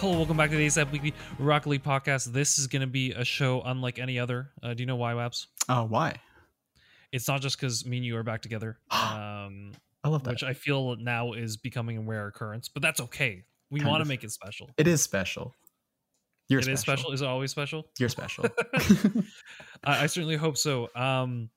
Hello, welcome back to the ASAP Weekly Rocket League podcast. This is going to be a show unlike any other. Uh, do you know why, Waps? Oh, why? It's not just because me and you are back together, um, I love that. which I feel now is becoming a rare occurrence, but that's okay. We want to make it special. It is special. You're It special. is special. Is it always special? You're special. I, I certainly hope so. Um,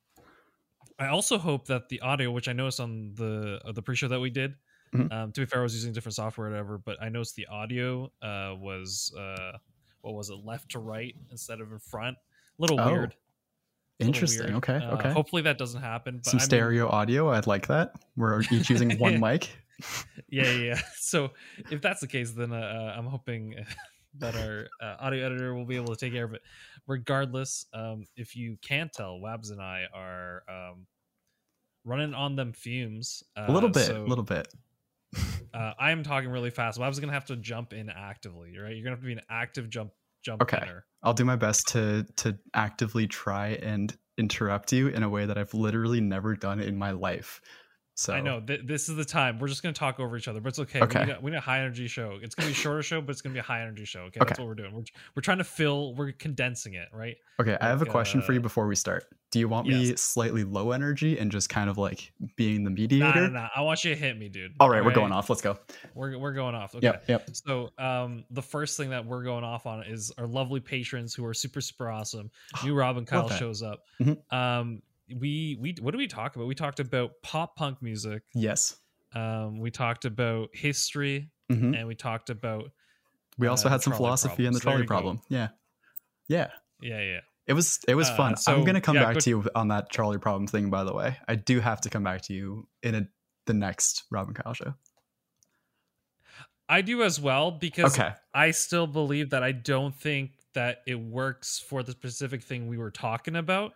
I also hope that the audio, which I noticed on the uh, the pre-show that we did, Mhm. um, to be fair, I was using different software, or whatever. But I noticed the audio uh, was uh, what was it, left to right instead of in front? A little Oh, weird. Interesting. weird. Okay. Uh, okay. Hopefully that doesn't happen. But Some I mean, stereo audio. I'd like that. We're each using one mic. yeah, yeah. yeah. So if that's the case, then uh, uh, I'm hoping that our uh, audio editor will be able to take care of it. Regardless, um, if you can't tell, Wabs and I are um, running on them fumes. Uh, A little bit. So, A little bit. uh, I'm talking really fast. Wabs is gonna have to jump in actively, right? You're gonna have to be an active jump jump Okay. I'll do my best to to actively try and interrupt you in a way that I've literally never done in my life. So I know th- this is the time. We're just gonna talk over each other, but it's okay. Okay. We, need a, we need a high energy show. It's gonna be a shorter show, but it's gonna be a high energy show. Okay, that's what we're doing. We're we're trying to fill. We're condensing it, right? Okay, I have a like, question for you uh, before we start. Do you want me yes. slightly low energy and just kind of like being the mediator? nah, nah. I want you to hit me, dude. All right, we're going off. Let's go. We're we're going off. Okay. Yep, yep. So, um, the first thing that we're going off on is our lovely patrons who are super super awesome. New Robin Kyle shows up. Mhm. Um, we we what did we talk about? We talked about pop punk music. Yes. Um, we talked about history, hmm and we talked about We uh, also the had some trolley philosophy and the trolley go. problem. Yeah. Yeah. yeah yeah. It was it was Uh, fun. so, I'm gonna come yeah, back go- to you on that Charlie problem thing. By the way, I do have to come back to you in a the next Robin Kyle show. I do as well because Okay. I still believe that I don't think that it works for the specific thing we were talking about.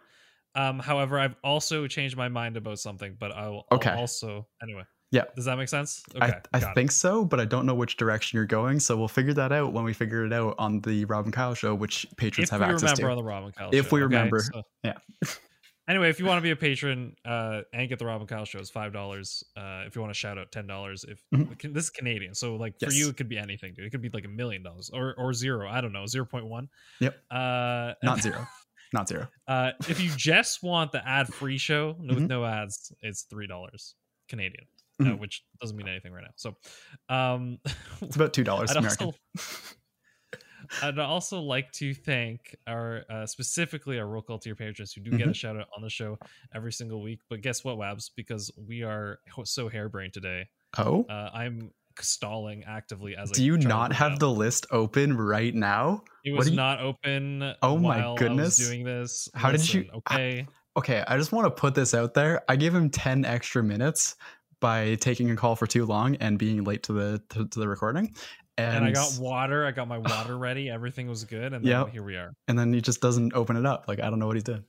Um, however, I've also changed my mind about something, but I'll, I'll Okay. also anyway. Yeah. Does that make sense? Okay. I, I got it. think so, but I don't know which direction you're going. So we'll figure that out when we figure it out on the Robin Kyle show, which patrons if have access to. If we remember on the Robin Kyle If show, we okay? remember, So- yeah. anyway, if you want to be a patron uh, and get the Robin Kyle show, it's five dollars. Uh, if you want to shout out, ten dollars. If Mhm. this is Canadian, so like for you, it could be anything, dude. It could be like a million dollars or or zero. I don't know, zero point one. Yep. Uh, Not zero. Not zero. Uh, if you just want the ad free show with Mhm. no ads, it's three dollars Canadian, uh, Mhm. which doesn't mean anything right now. So, um, It's about two dollars American. also, I'd also like to thank our uh, specifically our Roll Call tier patrons who do get a Mhm. shout out on the show every single week. But guess what, Wabs? Because we are so harebrained today, Oh, uh, Stalling actively as I do you not have out. the list open right now? It was you- not open. Oh my I goodness. doing this. How did you- Listen, Okay. Ah, okay, I just want to put this out there. I gave him ten extra minutes by taking a call for too long and being late to the to, to the recording, and, and I got water. I got my water ready. Everything was good, and then Yep. here we are. and then he just doesn't open it up. Like I don't know what he's doing.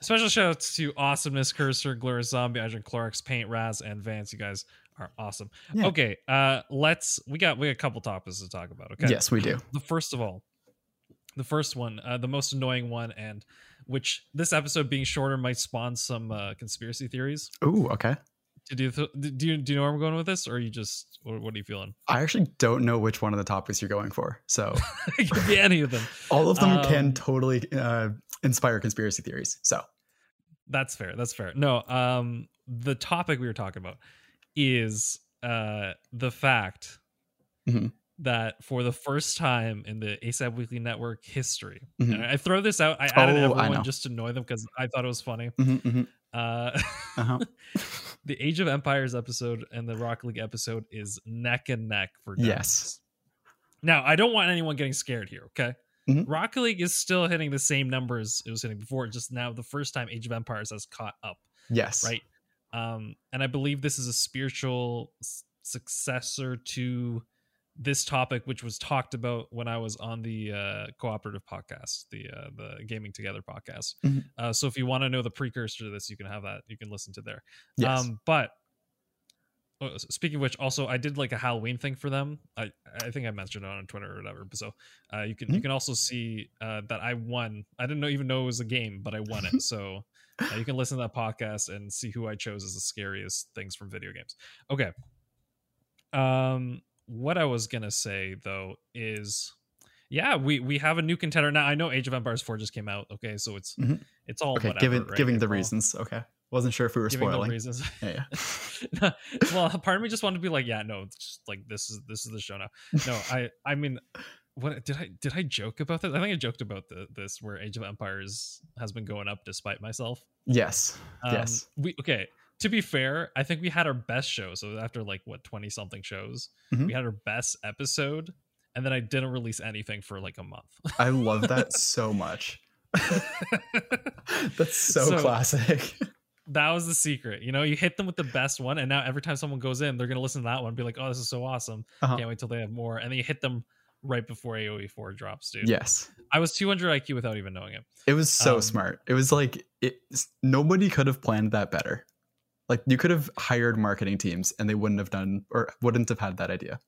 Special shout outs to Awesomeness, Cursor, Glorious Zombie, Adrian Clorix, Paint, Raz, and Vance. You guys are awesome. Yeah. Okay, uh, let's we got we got a couple topics to talk about. Okay, Yes, we do. The first of all, the first one, uh, the most annoying one, and which this episode being shorter might spawn some uh, conspiracy theories. Ooh, okay. To do, th- do you do you know where I'm going with this, or are you just what, what are you feeling? I actually don't know which one of the topics you're going for. So it could be any of them. all of them can Um, totally uh, inspire conspiracy theories. So That's fair. That's fair. No, um, the topic we were talking about is uh the fact Mhm. that for the first time in the ASAP Weekly Network history, Mhm. and I throw this out. I added Oh, everyone just to annoy them because I thought it was funny. Mhm, mhm. Uh, Uh-huh. the Age of Empires episode and the Rock League episode is neck and neck for yes, Now, I don't want anyone getting scared here, okay? Mhm. Rocket League is still hitting the same numbers it was hitting before, just now the first time Age of Empires has caught up, yes, right? Um, and I believe this is a spiritual s- successor to this topic, which was talked about when I was on the uh, cooperative podcast, the uh, the Gaming Together podcast. Mhm. Uh, so if you want to know the precursor to this, you can have that. You can listen to there. Yes. Um, but oh, speaking of which, also I did like a Halloween thing for them. I I think I mentioned it on Twitter or whatever. But so uh, you can you Mhm. can also see uh, that I won. I didn't know, even know it was a game, but I won it. so uh, you can listen to that podcast and see who I chose as the scariest things from video games. Okay. Um, what I was gonna say though is. Yeah, we, we have a new contender now. I know Age of Empires 4 just came out. Okay, so it's Mhm. it's all okay, whatever, giving right? giving It's the all- reasons. Okay, wasn't sure if we were spoiling. reasons. Yeah, No, well, part of me just wanted to be like, yeah, no, just like this is this is the show now. No, I I mean, what did I did I joke about this? I think I joked about the, this where Age of Empires has been going up despite myself. Yes. Um, yes. We okay. To be fair, I think we had our best show. So after like what twenty something shows, Mhm. we had our best episode, and then I didn't release anything for like a month. I love that so much. That's so, So- classic. that was the secret. You know, you hit them with the best one, and now every time someone goes in, they're gonna listen to that one and be like, "Oh, this is so awesome! Uh-huh. Can't wait till they have more." And then you hit them right before AOE four drops, dude. Yes. I was 200 IQ without even knowing it. It was so Um, smart. It was like it nobody could have planned that better. Like you could have hired marketing teams and they wouldn't have done or wouldn't have had that idea.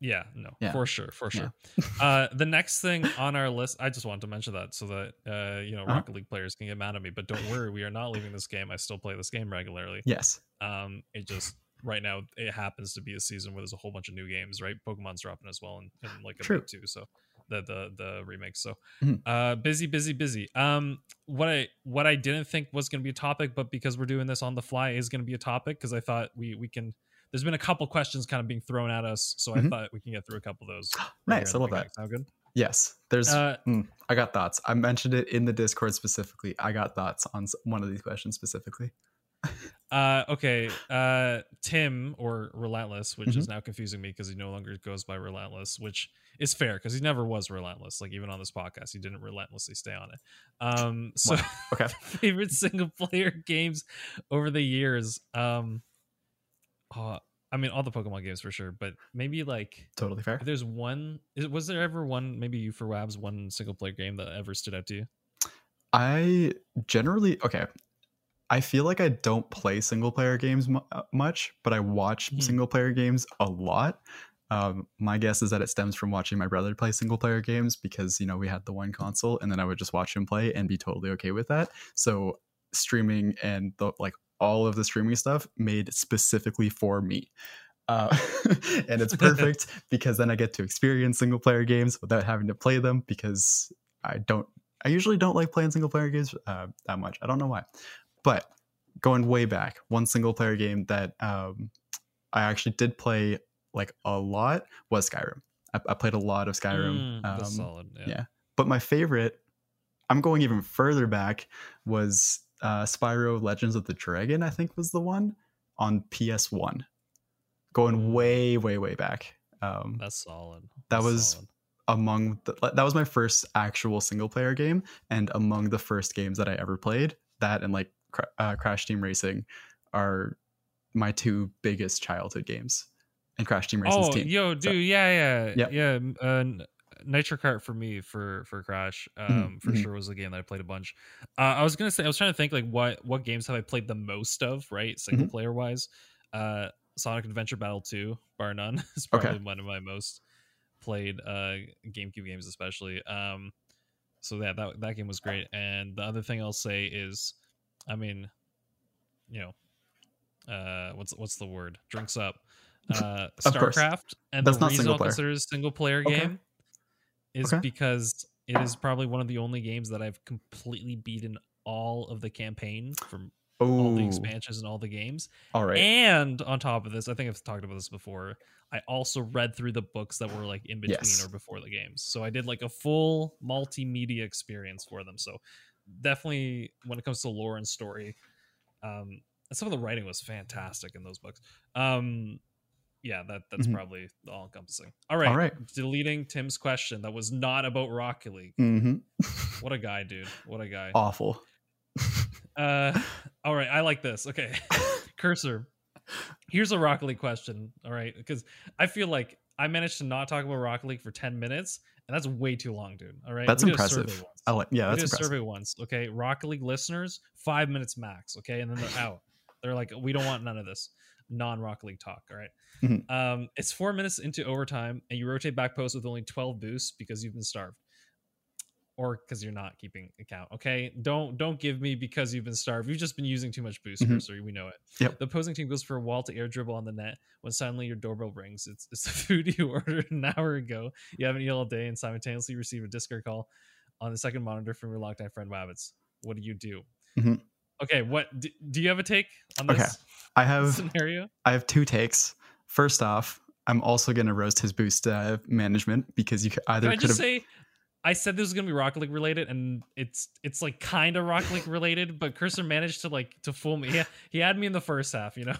Yeah, no, Yeah. for sure, for Yeah. sure. uh, the next thing on our list, I just wanted to mention that so that uh, you know Uh-huh. Rocket League players can get mad at me. But don't worry, we are not leaving this game. I still play this game regularly. Yes. Um, it just right now it happens to be a season where there's a whole bunch of new games. Right, Pokemon's dropping as well, and, and like a True. bit too. So the the the remakes. So Mhm. uh, busy, busy, busy. Um, what I what I didn't think was going to be a topic, but because we're doing this on the fly, is going to be a topic because I thought we we can. There's been a couple questions kind of being thrown at us, so I Mhm. thought we can get through a couple of those. Nice. I love that. Sound good? Yes. There's Uh, mm, I got thoughts. I mentioned it in the Discord specifically. I got thoughts on one of these questions specifically. Uh, okay. Uh, Tim or Relentless, which Mm-hmm. is now confusing me because he no longer goes by Relentless, which is fair because he never was relentless. Like even on this podcast, he didn't relentlessly stay on it. Um, so Wow. Okay. favorite single player games over the years. Um, uh, I mean, all the Pokemon games for sure, but maybe like Totally fair. there's one. Is, was there ever one? Maybe you for Wabs one single player game that ever stood out to you? I generally okay. I feel like I don't play single player games mu- uh, much, but I watch Mhm. single player games a lot. Um, my guess is that it stems from watching my brother play single player games because you know we had the one console, and then I would just watch him play and be totally okay with that. So streaming and the like all of the streaming stuff made specifically for me. Uh, and it's perfect because then I get to experience single player games without having to play them because I don't I usually don't like playing single player games uh, that much. I don't know why. But going way back, one single player game that um, I actually did play like a lot was Skyrim. I, I played a lot of Skyrim. Mm, that's um, solid. Yeah. yeah. But my favorite, I'm going even further back, was uh, Spyro Legends of the Dragon, I think was the one on PS1. Going Mm. way, way, way back. Um, That's solid. That was- solid. among the, that was my first actual single player game and among the first games that I ever played. That and like uh, Crash Team Racing are my two biggest childhood games. And Crash Team Racing's Oh, team. yo, So- dude, yeah, yeah, Yeah. yeah. Uh, Nitro Kart for me for for Crash, um, for mhm. sure was a game that I played a bunch. Uh, I was gonna say, I was trying to think like what what games have I played the most of, right, single Mhm. player wise. Uh, Sonic Adventure Battle Two, bar none, is Okay. probably one of my most played uh GameCube games, especially. Um, so yeah, that that game was great. And the other thing I'll say is, I mean, you know, uh, what's what's the word? Drinks up. Uh, StarCraft, and That's the not reason single I'll player. consider it a single player Okay. game is Okay. because it is probably one of the only games that I've completely beaten all of the campaign from all the expansions and all the games. all right. And on top of this, I think I've talked about this before. I also read through the books that were like in between Yes. or before the games. So I did like a full multimedia experience for them. So definitely when it comes to lore and story, um, and some of the writing was fantastic in those books. Um, yeah, that that's Mhm. probably all encompassing. All right, All right. Deleting Tim's question that was not about Rocket League. hmm What a guy, dude. What a guy. Awful. Uh, all right, I like this. Okay, cursor. Here's a Rocket League question. All right, because I feel like I managed to not talk about Rocket League for 10 minutes, and that's way too long, dude. All right. That's impressive. I like. Yeah, we that's impressive. survey once. Okay. Rocket League listeners, five minutes max. Okay. And then they're out. They're like, we don't want none of this non Rocket League talk. All right. Mhm. Um, it's four minutes into overtime, and you rotate back post with only 12 boosts because you've been starved. Or because you're not keeping account. Okay. Don't don't give me because you've been starved. You've just been using too much boost Mhm. cursor. We know it. Yep. The opposing team goes for a wall to air dribble on the net when suddenly your doorbell rings. It's, it's the food you ordered an hour ago. You haven't eaten all day and simultaneously receive a Discord call on the second monitor from your longtime friend Wabbits. What do you do? Mhm. Okay, what do, do you have a take on this Okay. I have scenario? I have two takes. First off, I'm also going to roast his boost uh, management because you either could just have. say I said this was gonna be Rocket League related, and it's it's like kind of Rocket League related, but Cursor managed to like to fool me. He, he had me in the first half, you know.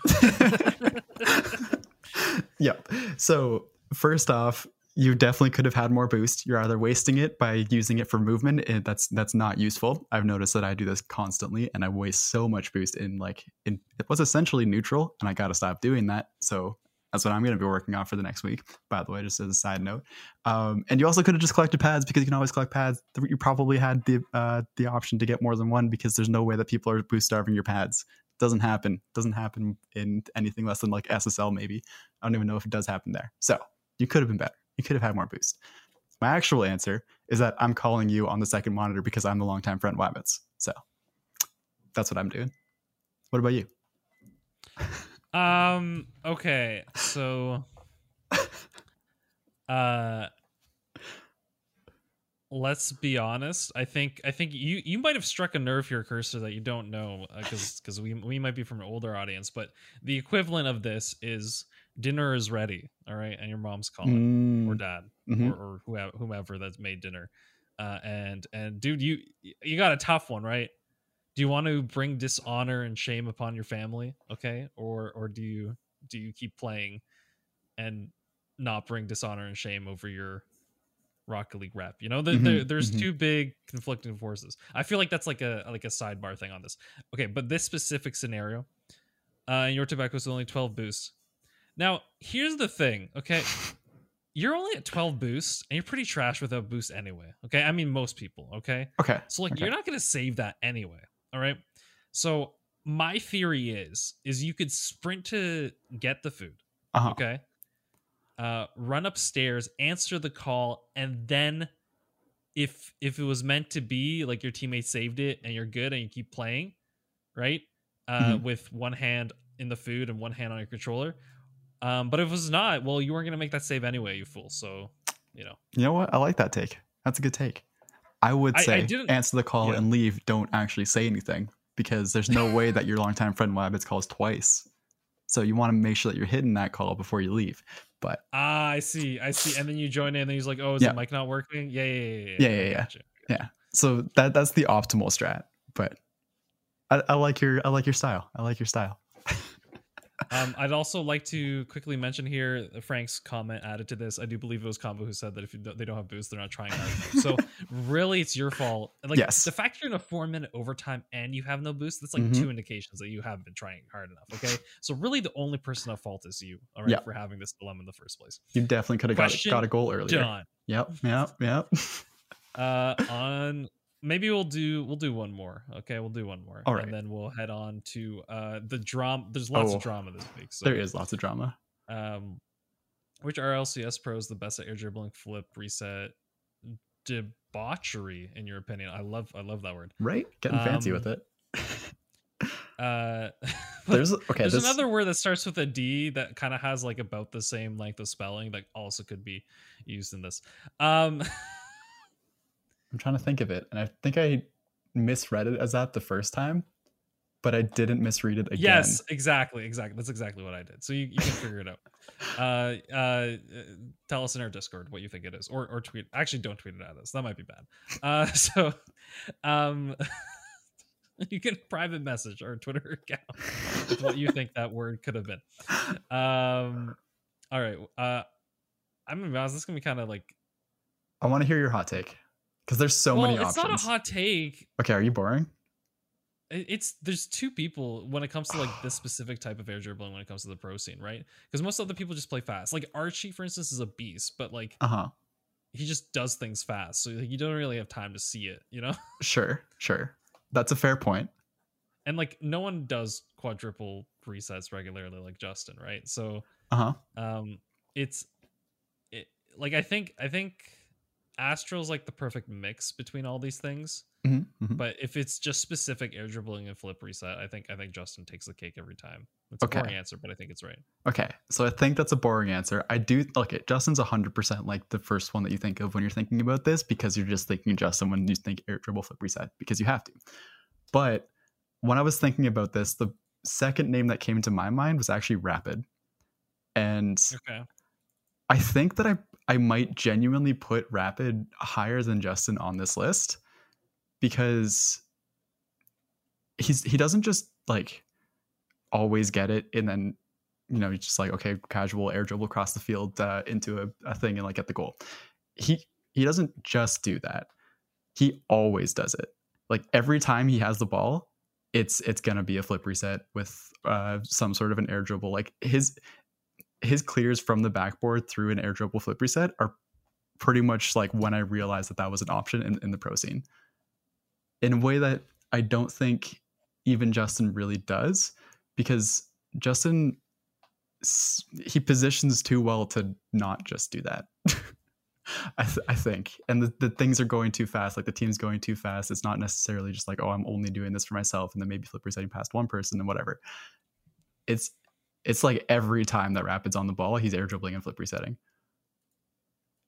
yep. So first off, you definitely could have had more boost. You're either wasting it by using it for movement, and that's that's not useful. I've noticed that I do this constantly, and I waste so much boost in like in it was essentially neutral, and I got to stop doing that. So that's what I'm going to be working on for the next week. By the way, just as a side note. Um, and you also could have just collected pads because you can always collect pads. You probably had the uh, the option to get more than one because there's no way that people are boost starving your pads. Doesn't happen. Doesn't happen in anything less than like SSL maybe. I don't even know if it does happen there. So you could have been better. You could have had more boost. My actual answer is that I'm calling you on the second monitor because I'm the longtime friend Wabbits. So that's what I'm doing. What about you? Um. Okay. So. Uh. Let's be honest. I think I think you you might have struck a nerve here, cursor, that you don't know because because we we might be from an older audience, but the equivalent of this is dinner is ready. All right, and your mom's calling or Mm, dad mhm. or, or whoever whomever that's made dinner. Uh, and and dude, you you got a tough one, right? Do you want to bring dishonor and shame upon your family? Okay, or or do you do you keep playing and not bring dishonor and shame over your Rocket League rep? You know, the, Mhm, there, there's mhm. two big conflicting forces. I feel like that's like a like a sidebar thing on this. Okay, but this specific scenario, uh, your tobacco is only 12 boosts. Now, here's the thing, okay? You're only at 12 boosts, and you're pretty trash without boost anyway. Okay, I mean most people. Okay, Okay. so like Okay. you're not gonna save that anyway. All right. So my theory is is you could sprint to get the food. Uh-huh. Okay. Uh, run upstairs, answer the call, and then if if it was meant to be like your teammate saved it and you're good and you keep playing, right? Uh, Mhm. with one hand in the food and one hand on your controller. Um, but if it was not, well, you weren't gonna make that save anyway, you fool. So, you know, You know what? I like that take. That's a good take. I would I- I say didn't- answer the call Yeah. and leave. Don't actually say anything because there's no way that your longtime friend Wabbits calls twice. So you want to make sure that you're hitting that call before you leave. But Ah, I see, I see. And then you join in, and he's like, "Oh, is Yeah. the mic not working?" Yeah, yeah, yeah, yeah. Yeah, yeah, yeah. gotcha. yeah, so that that's the optimal strat. But I, I like your I like your style. I like your style. Um, I'd also like to quickly mention here Frank's comment added to this. I do believe it was Combo who said that if you don't, they don't have boost, they're not trying hard. enough. so really, it's your fault. Like Yes. the fact you're in a four minute overtime and you have no boost, that's like Mhm. two indications that you haven't been trying hard enough. Okay, so really, the only person at fault is you. All right, Yeah. for having this dilemma in the first place. You definitely could have got, got a goal earlier. Done. Yep, yep, yep. uh on maybe we'll do we'll do one more okay we'll do one more All right. and then we'll head on to uh the drama there's lots Oh, of drama this week so there is lots of drama. um which RLCS pro is the best at air dribbling flip reset debauchery in your opinion i love i love that word Right? Getting fancy Um, with it. uh There's okay. there's this, another word that starts with a d that kind of has like about the same length of spelling that also could be used in this um I'm trying to think of it, and I think I misread it as that the first time, but I didn't misread it again. Yes, exactly, exactly. That's exactly what I did. So you, you can figure it out. Uh, uh, tell us in our Discord what you think it is, or or tweet. Actually, don't tweet it at us. That might be bad. Uh, so, um, you can private message our Twitter account with what you think that word could have been. Um, all right. Uh, I'm gonna be honest. This is gonna be kind of like. I want to hear your hot take because there's so well, many it's options. not a hot take. okay, are you boring? it's there's two people when it comes to like this specific type of air dribbling when it comes to the pro scene, right? Because most other people just play fast. Like Archie, for instance, is a beast, but like Uh huh. he just does things fast, so like, you don't really have time to see it, you know. Sure, sure. That's a fair point. And like no one does quadruple resets regularly like Justin, right? So Uh huh. um it's it like I think I think Aztral's like the perfect mix between all these things. Mhm, mhm. But if it's just specific air dribbling and flip reset, I think I think Justin takes the cake every time. It's a Okay. boring answer, but I think it's right. Okay, so I think that's a boring answer. I do okay. Justin's hundred percent like the first one that you think of when you're thinking about this because you're just thinking Justin when you think air dribble flip reset because you have to. But when I was thinking about this, the second name that came to my mind was actually Rapid, and Okay. I think that I I might genuinely put Rapid higher than Justin on this list because he's he doesn't just like always get it and then you know just like okay casual air dribble across the field uh, into a, a thing and like get the goal. He he doesn't just do that. He always does it. Like every time he has the ball, it's it's gonna be a flip reset with uh, some sort of an air dribble. Like his his clears from the backboard through an air dribble flip reset are pretty much like when I realized that that was an option in, in the pro scene. In a way that I don't think even Justin really does, because Justin he positions too well to not just do that. I, th- I think, and the, the things are going too fast. Like the team's going too fast. It's not necessarily just like, oh, I'm only doing this for myself, and then maybe flip resetting past one person and whatever. It's it's like every time that Rapid's on the ball, he's air dribbling and flip resetting.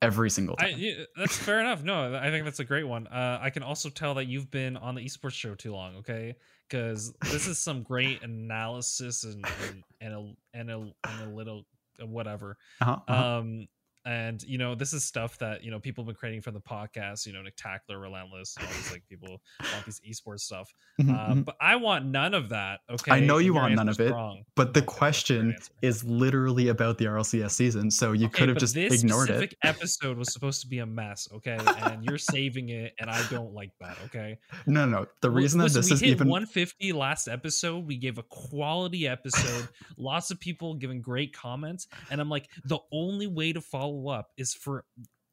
Every single I, time. yeah, that's fair enough. No, I think that's a great one. Uh, I can also tell that you've been on the esports show too long, okay? Because this is some great analysis and and and a, and a, and a little whatever. Uh-huh, uh-huh. Um, and you know, this is stuff that you know people have been creating for the podcast. You know, Nick Tackler, Relentless, all these like people want these esports stuff. Mhm, Uh, mhm. but I want none of that. Okay, I know you want none of it, Wrong. but the Okay, that's a great question is literally about the RLCS season, so you Okay, could have just this ignored it. episode was supposed to be a mess, okay? And you're saving it, and I don't like that, okay? No, no, no. The reason that listen, this we is even 150 last episode. We gave a quality episode. lots of people giving great comments, and I'm like, the only way to follow up is for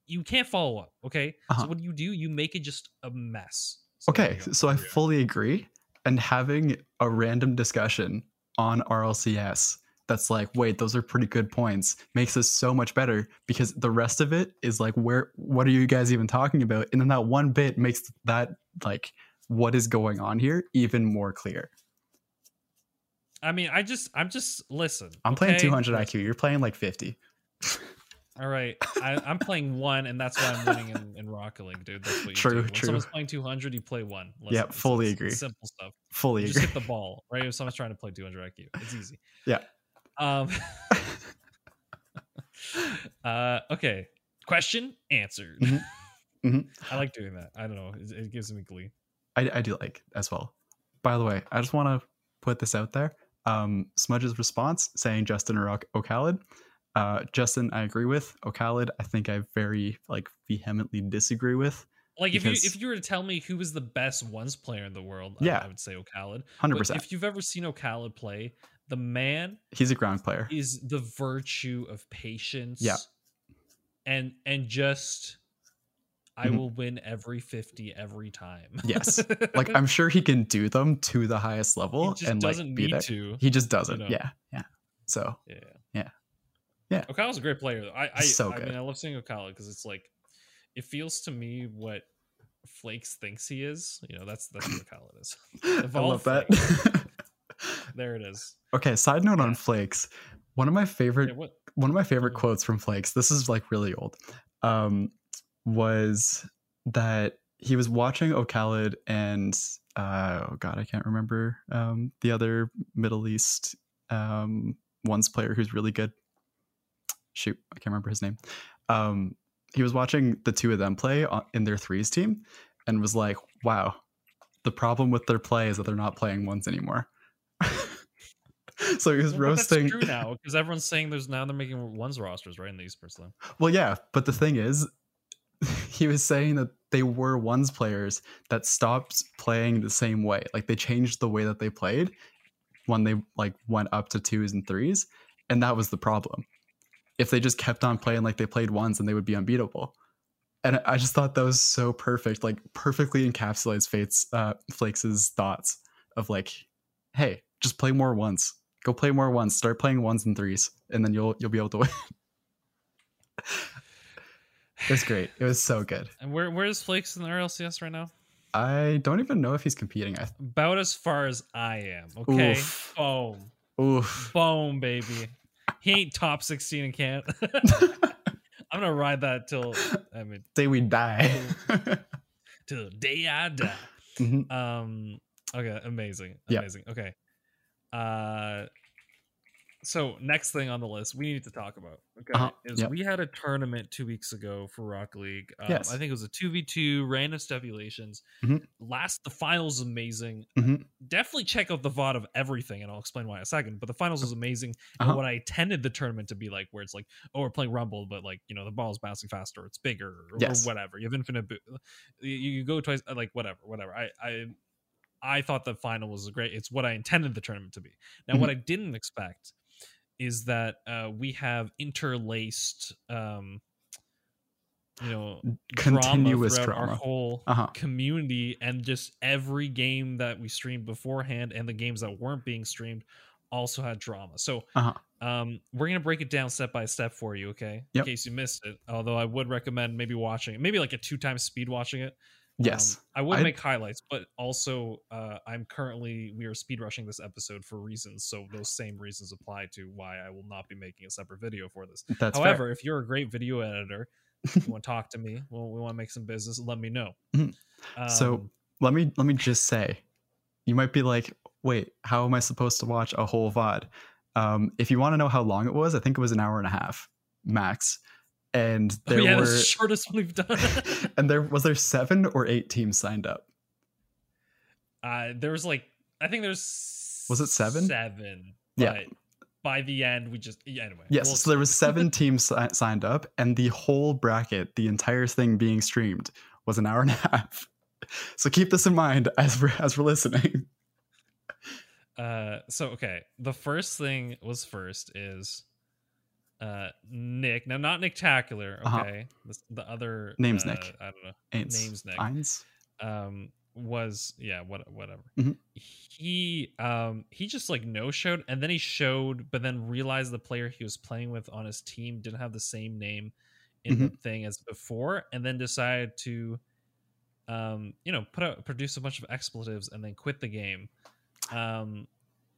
you can't follow up, okay? Uh-huh. So what do you do? You make it just a mess. So okay. So I There you go. fully agree. And having a random discussion on RLCS that's like, wait, those are pretty good points, makes this so much better because the rest of it is like, where, what are you guys even talking about? And then that one bit makes that like, what is going on here even more clear. I mean, I just, I'm just listen. I'm playing 200 IQ. You're playing like 50. All right, I, I'm playing one, and that's why I'm winning in, in Rocket League, dude. That's what you True, do. When true. someone's playing 200, you play one. Yeah, fully it's- agree. it's simple stuff. Fully You agree. just hit the ball, right? If someone's trying to play 200 IQ, it's easy. Yeah. Um. uh. Okay. Question answered. Mhm. Mhm. I like doing that. I don't know. It, it gives me glee. I, I do like as well. By the way, I just want to put this out there. Um, Smudge's response saying Justin or. Uh, Justin, I agree with. O'Khalid, I think I very like vehemently disagree with. Like if you if you were to tell me who was the best ones player in the world, I- Yeah. I, would say O'Khalid. Hundred percent. if you've ever seen O'Khalid play, the man He's a ground player. is the virtue of patience. Yeah. And and just I Mhm. will win every 50 every time. Yes. Like I'm sure he can do them to the highest level he just and like doesn't be need there. to. He just doesn't. know. Yeah. Yeah. So Yeah. Yeah. O'Khalid's a great player. I I, He's so I mean I love seeing O'Khalid because it's like it feels to me what Flakes thinks he is. You know, that's that's what Okala is. I love that. There it is. okay. Side note Yeah. on Flakes. One of my favorite Yeah, what one of my favorite Mhm. quotes from Flakes, this is like really old, um, was that he was watching O'Khalid and uh, oh god, I can't remember um, the other Middle East um, ones player who's really good. Shoot, I can't remember his name. Um, he was watching the two of them play on, in their threes team and was like, "Wow, the problem with their play is that they're not playing ones anymore." so he was Well, roasting. That's true now because everyone's saying there's now they're making ones rosters right in the esports though. Well, yeah, but the thing is, he was saying that they were ones players that stopped playing the same way. Like they changed the way that they played when they like went up to twos and threes, and that was the problem. If they just kept on playing like they played ones, then they would be unbeatable. And I just thought that was so perfect, like perfectly encapsulates Fate's uh, Flakes' thoughts of like, hey, just play more ones. Go play more ones. Start playing ones and threes, and then you'll you'll be able to win. it was great. It was so good. And where where's Flakes in the RLCS right now? I don't even know if he's competing. I About as far as I am. Okay. Oof. Boom. oof. Boom, baby. He ain't top 16 in can't. I'm gonna ride that till I mean Say we die. till the day I die. Mhm. Um okay, amazing. Amazing. Okay. Uh so next thing on the list we need to talk about okay Uh-huh, is yep. we had a tournament two weeks ago for rock league um, Yes. i think it was a 2v2 random stipulations Mhm. last the finals amazing Mhm. definitely check out the VOD of everything and i'll explain why in a second but the finals was amazing Uh-huh. and what i intended the tournament to be like where it's like oh we're playing rumble but like you know the ball's bouncing faster it's bigger or, Yes. or whatever you have infinite bo- you, you go twice like whatever whatever i i i thought the final was great it's what i intended the tournament to be now what i didn't expect is that uh we have interlaced um you know Continuous drama throughout our whole Uh-huh. community and just every game that we streamed beforehand and the games that weren't being streamed also had drama. So Uh-huh. um, we're gonna break it down step by step for you, okay? Yep. In case you missed it. Although I would recommend maybe watching it, maybe like a two times speed watching it. Yes. Um, I would I- make highlights, but also uh, I'm currently we are speed rushing this episode for reasons, so those same reasons apply to why I will not be making a separate video for this. That's However, if you're a great video editor, you want to talk to me, well, we want to make some business, let me know. Mhm. So- Um, let me let me just say, you might be like, wait, how am I supposed to watch a whole VOD? Um, if you want to know how long it was, I think it was an hour and a half max. And oh, there yeah, were the shortest one we've done. and there was there seven or eight teams signed up. uh, there was like, I think there's Was it seven? Seven. Yeah. By the end, we just yeah, anyway. Yes, we'll so there was seven teams si- signed up, and the whole bracket, the entire thing being streamed, was an hour and a half. So keep this in mind as we're as we're listening. Uh, so okay, the first thing was first is uh Nick. Now not Nick Tacular, Uh-huh. okay. The, the other Name's uh, Nick. I don't know. Aints. Name's Nick. Eins? Um, was yeah, what whatever. Mhm. He um he just like no showed, and then he showed, but then realized the player he was playing with on his team didn't have the same name in the thing as before, and then decided to um you know put out produce a bunch of expletives and then quit the game. Um,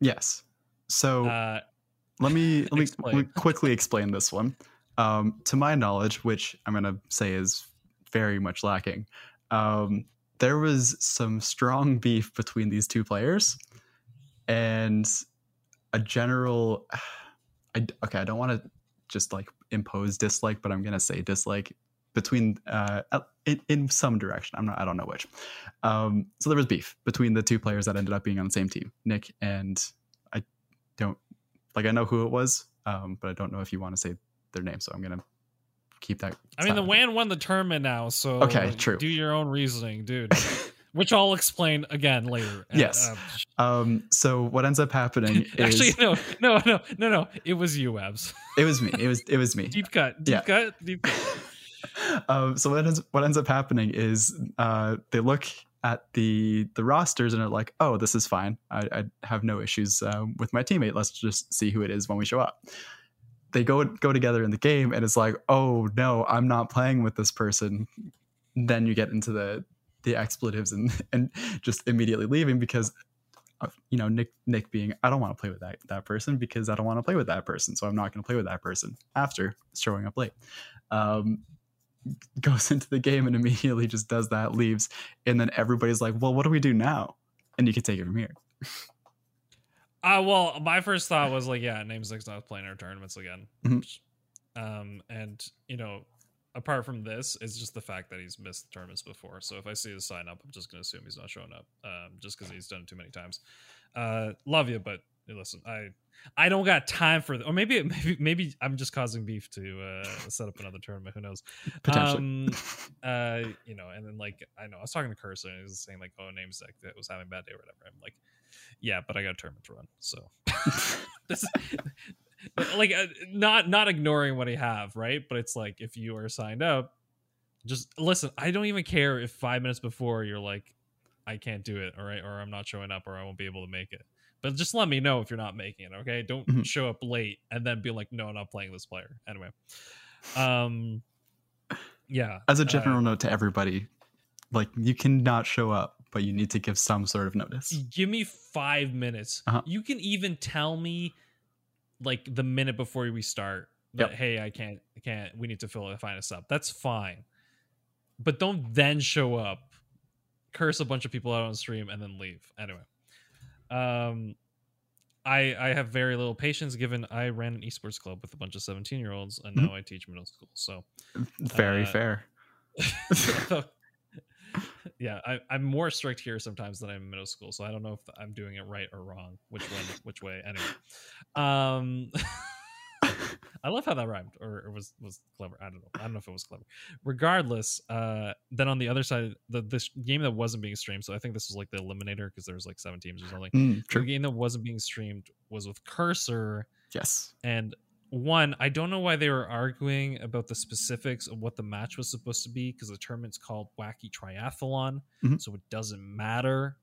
Yes. So uh, let me let me, let me quickly explain this one. Um, to my knowledge, which I'm gonna say is very much lacking, um, there was some strong beef between these two players, and a general. I okay. I don't want to just like impose dislike, but I'm gonna say dislike between uh in, in some direction. I'm not. I don't know which. Um, so there was beef between the two players that ended up being on the same team, Nick and I don't like I know who it was, um, but I don't know if you want to say their name, so I'm gonna keep that. I mean, the. WAN won the tournament now, so Okay, true. Do your own reasoning, dude. Which I'll explain again later. Uh, Yes. uh, Um, so what ends up happening is actually, no, no, no, no, no. It was you, Abs. it was me. It was it was me. Deep cut, deep Yeah. cut, deep cut. um, so what ends what ends up happening is uh, they look at the the rosters and are like, oh, this is fine. I, I have no issues um, with my teammate. Let's just see who it is when we show up. They go go together in the game, and it's like, oh no, I'm not playing with this person. Then you get into the the expletives and and just immediately leaving because you know Nick Nick being I don't want to play with that that person because I don't want to play with that person, so I'm not going to play with that person after showing up late. Um, goes into the game and immediately just does that, leaves, and then everybody's like, "Well, what do we do now?" And you can take it from here. Uh, well, my first thought was like, yeah, Name's Nick's not playing our tournaments again. Mhm. Um, and you know, apart from this, it's just the fact that he's missed tournaments before. So if I see his sign up, I'm just gonna assume he's not showing up, um, just because he's done it too many times. Uh, love you, but listen, I I don't got time for that. or maybe maybe maybe I'm just causing beef to uh set up another tournament. Who knows? Potentially. Um, uh, you know, and then like I know I was talking to Cursor and he was saying like, oh, Name's Nick that was having a bad day or whatever. I'm like, yeah, but I got a tournament to run, so this is like uh, not not ignoring what I have, right? But it's like if you are signed up, just listen. I don't even care if five minutes before you're like, I can't do it, all right, or I'm not showing up, or I won't be able to make it. But just let me know if you're not making it, okay? Don't Mhm. show up late and then be like, no, I'm not playing this player. Anyway, um, yeah. As a uh, general note to everybody, like you cannot show up, but you need to give some sort of notice. give me five minutes. Uh-huh. You can even tell me like the minute before we start that Yep. hey, I can't, I can't. We need to fill find us up. That's fine, but don't then show up, curse a bunch of people out on stream, and then leave. Anyway, um, I I have very little patience given I ran an esports club with a bunch of seventeen year olds, and now I teach middle school. So Very Uh, fair. yeah, I, I'm more strict here sometimes than I'm in middle school, so I don't know if I'm doing it right or wrong. Which one? Which way? Anyway, um, I love how that rhymed, or, or was was clever. I don't know. I don't know if it was clever. Regardless, uh, then on the other side, the this game that wasn't being streamed. So I think this was like the eliminator because there was like seven teams or something. Mm, The game that wasn't being streamed was with Cursor, Yes. and one, I don't know why they were arguing about the specifics of what the match was supposed to be because the tournament's called Wacky Triathlon, Mhm. so it doesn't matter.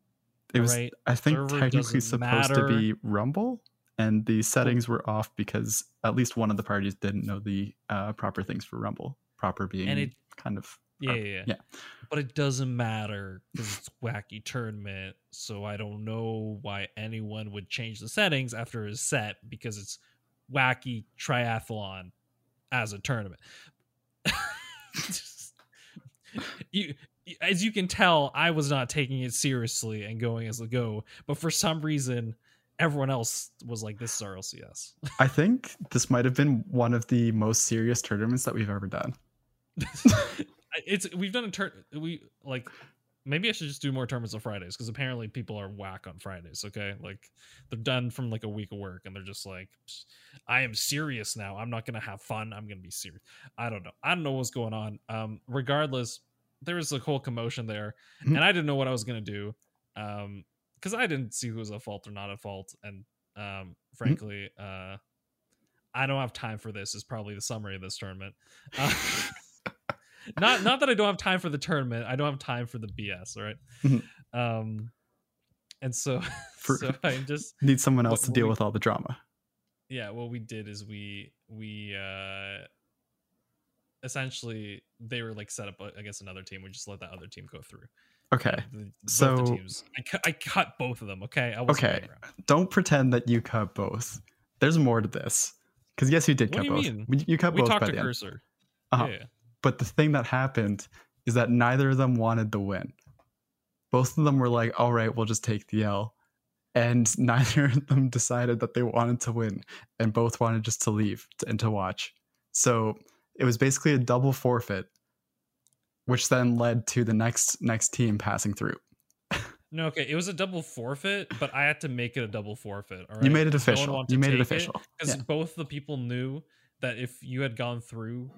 It was. right? I think Server technically supposed matter. to be Rumble, and the settings were off because at least one of the parties didn't know the uh, proper things for Rumble. Proper being And it- kind of Yeah, yeah, yeah. yeah. But it doesn't matter because it's Wacky Tournament, so I don't know why anyone would change the settings after a set because it's Wacky Triathlon as a tournament. you as you can tell, I was not taking it seriously and going as a go, but for some reason, everyone else was like, "This is RLCS." I think this might have been one of the most serious tournaments that we've ever done. it's we've done a turn. We like maybe I should just do more tournaments on Fridays because apparently people are whack on Fridays. Okay, like they're done from like a week of work and they're just like, I am serious now. I'm not gonna have fun. I'm gonna be serious. I don't know. I don't know what's going on. Um, regardless, there was a whole commotion there, Mhm. and I didn't know what I was gonna do. Um, because I didn't see who was at fault or not at fault, and um, frankly, uh. I don't have time for this. Is probably the summary of this tournament. Uh, not not that I don't have time for the tournament. I don't have time for the BS. All right? Mhm. Um, and so For- so I just Need someone What- else to deal we- with all the drama. yeah. What we did is we we uh essentially they were like set up against another team. We just let that other team go through. Okay. The- so-. I cut, I cut both of them. Okay. I Okay. Don't pretend that you cut both. There's more to this. Because yes, you did What cut do you both. mean? You cut We both talked by to the end. Cursor. Uh-huh. Yeah. But the thing that happened is that neither of them wanted the win. Both of them were like, all right, we'll just take the L. And neither of them decided that they wanted to win. And both wanted just to leave and to watch. So it was basically a double forfeit, which then led to the next next team passing through. No, okay. It was a double forfeit, but I had to make it a double forfeit. All right. You made it no official. wanted you made it official. because Yeah. both the people knew that if you had gone through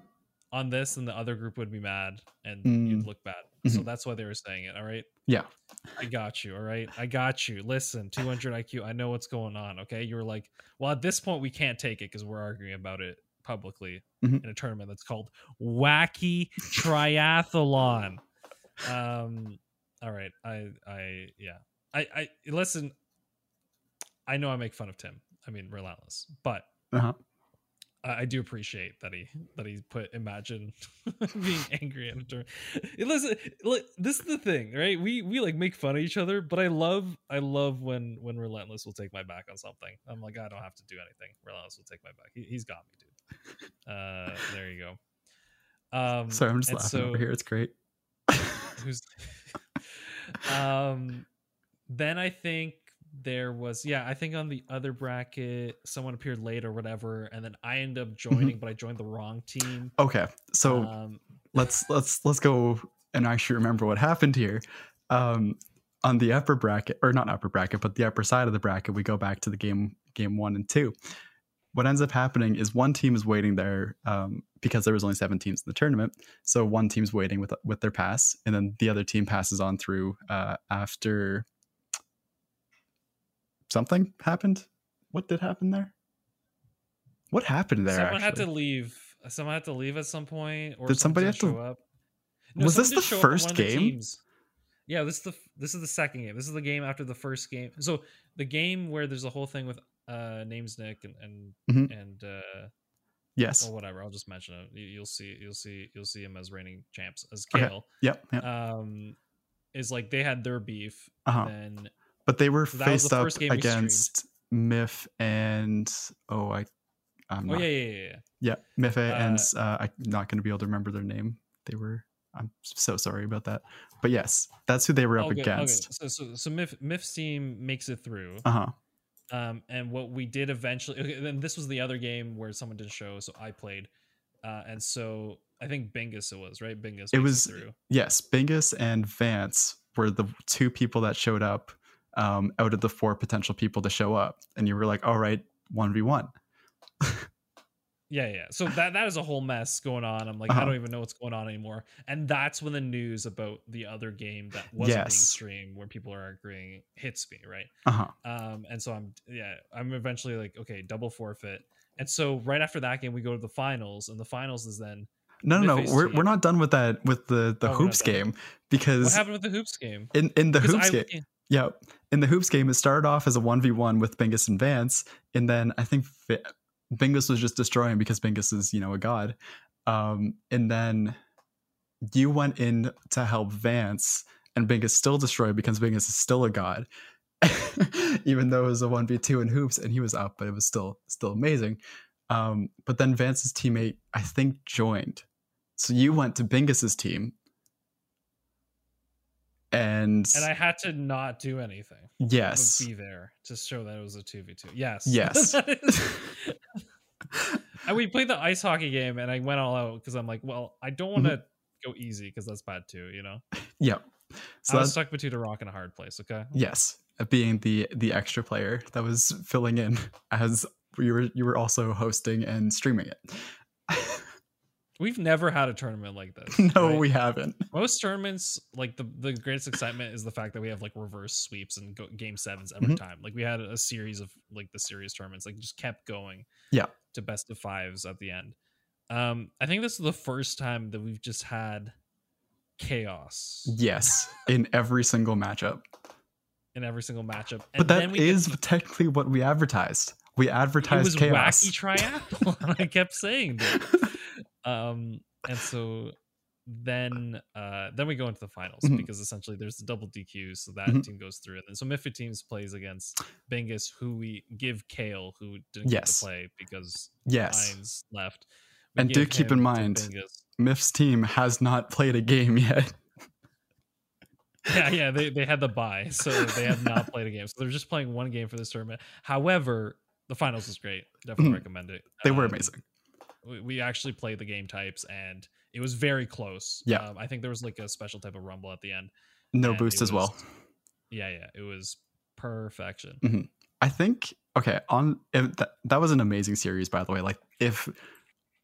on this, then the other group would be mad and Mm. you'd look bad. So Mhm. that's why they were saying it. All right. Yeah. I got you. All right. I got you. Listen, 200 IQ. I know what's going on. Okay. You were like, well, at this point, we can't take it because we're arguing about it publicly Mhm. in a tournament that's called Wacky Triathlon. Um, all right. I, I, yeah. I, I, listen, I know I make fun of Tim. I mean, relentless, but Uh-huh. I, I do appreciate that he that he put imagine being angry at a turn. Listen, this is the thing, right? We we like make fun of each other, but I love I love when when relentless will take my back on something. I'm like, I don't have to do anything. Relentless will take my back. He, he's got me, dude. Uh, there you go. Um, Sorry, I'm just laughing so- over here. It's great. who's um then i think there was yeah i think on the other bracket someone appeared late or whatever and then i ended up joining but i joined the wrong team Okay. So um let's let's let's go and actually remember what happened here. Um, on the upper bracket, or not upper bracket, but the upper side of the bracket, we go back to the game game one and two. What ends up happening is one team is waiting there um, because there was only seven teams in the tournament. So one team's waiting with with their pass, and then the other team passes on through uh, after something happened. What did happen there? What happened there? someone had to leave. Someone had to leave at some point, or Did somebody have to- show up. Was this the show up on first of the game? Yeah, this is the this is the second game. This is the game after the first game. So the game where there's a whole thing with uh Name's Nick and and Mhm. and uh yes. or whatever. I'll just mention it. You, you'll see you'll see you'll see him as reigning champs as Okay. Kale. Yep. yep. Um, is like they had their beef, Uh-huh. and then But they were So was the faced up against Miff and oh, I, I'm oh not. yeah yeah yeah yeah. yeah, Miff and Uh, uh, I'm not going to be able to remember their name. They were. I'm so sorry about that. But yes, that's who they were up All good, all good. against. So so so miff Miff's team makes it through. Uh huh. Um, and what we did eventually, okay, then this was the other game where someone didn't show, so I played. Uh, and so I think Bingus it was right. Bingus. It was- through. Yes, Bingus and Vance were the two people that showed up um, out of the four potential people to show up, and you were like, "All right, one v one." Yeah, yeah. So that that is a whole mess going on. I'm like, I Uh-huh. don't even know what's going on anymore. And that's when the news about the other game that wasn't being Yes. streamed, where people are agreeing, hits me right. Uh huh. Um, and so I'm yeah, I'm eventually like, okay, double forfeit. And so right after that game, we go to the finals, and the finals is then No, no, no. We're team. we're not done with that with the the Oh, hoops game because what happened with the hoops game. in in the Because hoops I- game. Yeah, in the hoops game, it started off as a one v one with Bingus and Vance, and then I think Bingus was just destroying because Bingus is you know a god, um, and then you went in to help Vance, and Bingus still destroyed because Bingus is still a god, even though it was a one v two in hoops and he was up, but it was still still amazing. Um, but then Vance's teammate, I think, joined, so you went to Bingus's team. And, and I had to not do anything. yes, be there to show that it was a two v two. Yes. Yes. And we played the ice hockey game, and I went all out because I'm like, well, I don't want to mm-hmm. go easy because that's bad too. You know, Yep. I So was that's, stuck between a rock and a hard place. Okay. yes, being the the extra player that was filling in as you were you were also hosting and streaming it. We've never had a tournament like this. no, right? we haven't. most tournaments like the the greatest excitement is the fact that we have like reverse sweeps and go, game sevens every Mhm. time. Like we had a series of like the series tournaments, like just kept going. Yeah. To best of fives at the end. Um, I think this is the first time that we've just had chaos Yes, in every single matchup. in every single matchup. But that get is to- technically what we advertised. We it advertised was chaos. wacky triathlon. I kept saying that. um and so then uh then we go into the finals Mhm. because essentially there's the double DQ so that Mhm. team goes through and then so Miffy teams plays against Bingus who we give Kale who didn't get to play because yes, Hines left We And do keep in mind-. Miff's team has not played a game yet. yeah yeah they, they had the buy so they have not played a game so they're just playing one game for this tournament however the finals was great definitely Mhm. recommend it They were Um, amazing. We, actually played the game types and it was very close. Yeah. Um, I think there was like a special type of rumble at the end. No boost as well. Yeah, yeah, it was perfection. I think okay on if that, that was an amazing series by the way. Like if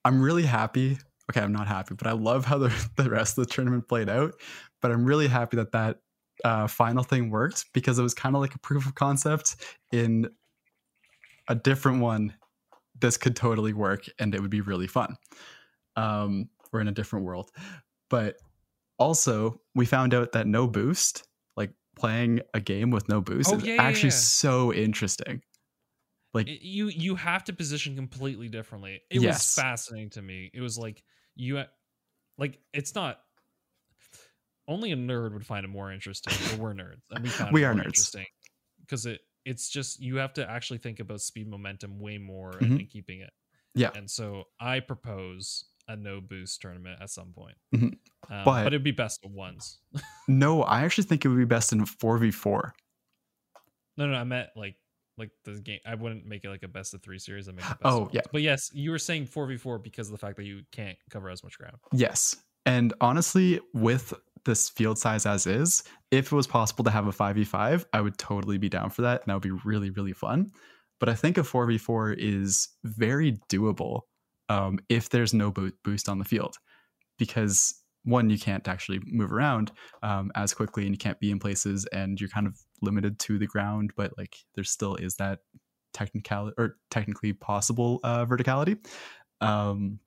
I'm really happy. Okay, I'm not happy, but I love how the the rest of the tournament played out. But I'm really happy that that uh, final thing worked because it was kind of like a proof of concept in a different one. This could totally work, and it would be really fun. Um, we're in a different world, but also we found out that no boost, like playing a game with no boost, Oh, is yeah, yeah, actually yeah. so interesting. Like It- you you have to position completely differently. It Yes. was fascinating to me. It was like you like it's not only a nerd would find it more interesting. But we're nerds, and we found We it are nerds. interesting because it it's just you have to actually think about speed momentum way more Mhm. and, keeping it. Yeah. And so I propose a no boost tournament at some point. Mhm. Um, But- but it'd be best of ones. no, I actually think it would be best in four v four. No, no, I meant like like the game. I wouldn't make it like a best of three series. I make Oh, of yeah. But yes, you were saying four v four because of the fact that you can't cover as much ground. Yes. And honestly, with this field size as is. If it was possible to have a 5v5, I would totally be down for that. And that would be really, really fun. But I think a 4v4 is very doable um, if there's no bo- boost on the field. Because one, you can't actually move around um, as quickly and you can't be in places and you're kind of limited to the ground, but like there still is that technical or technically possible uh, verticality. Um,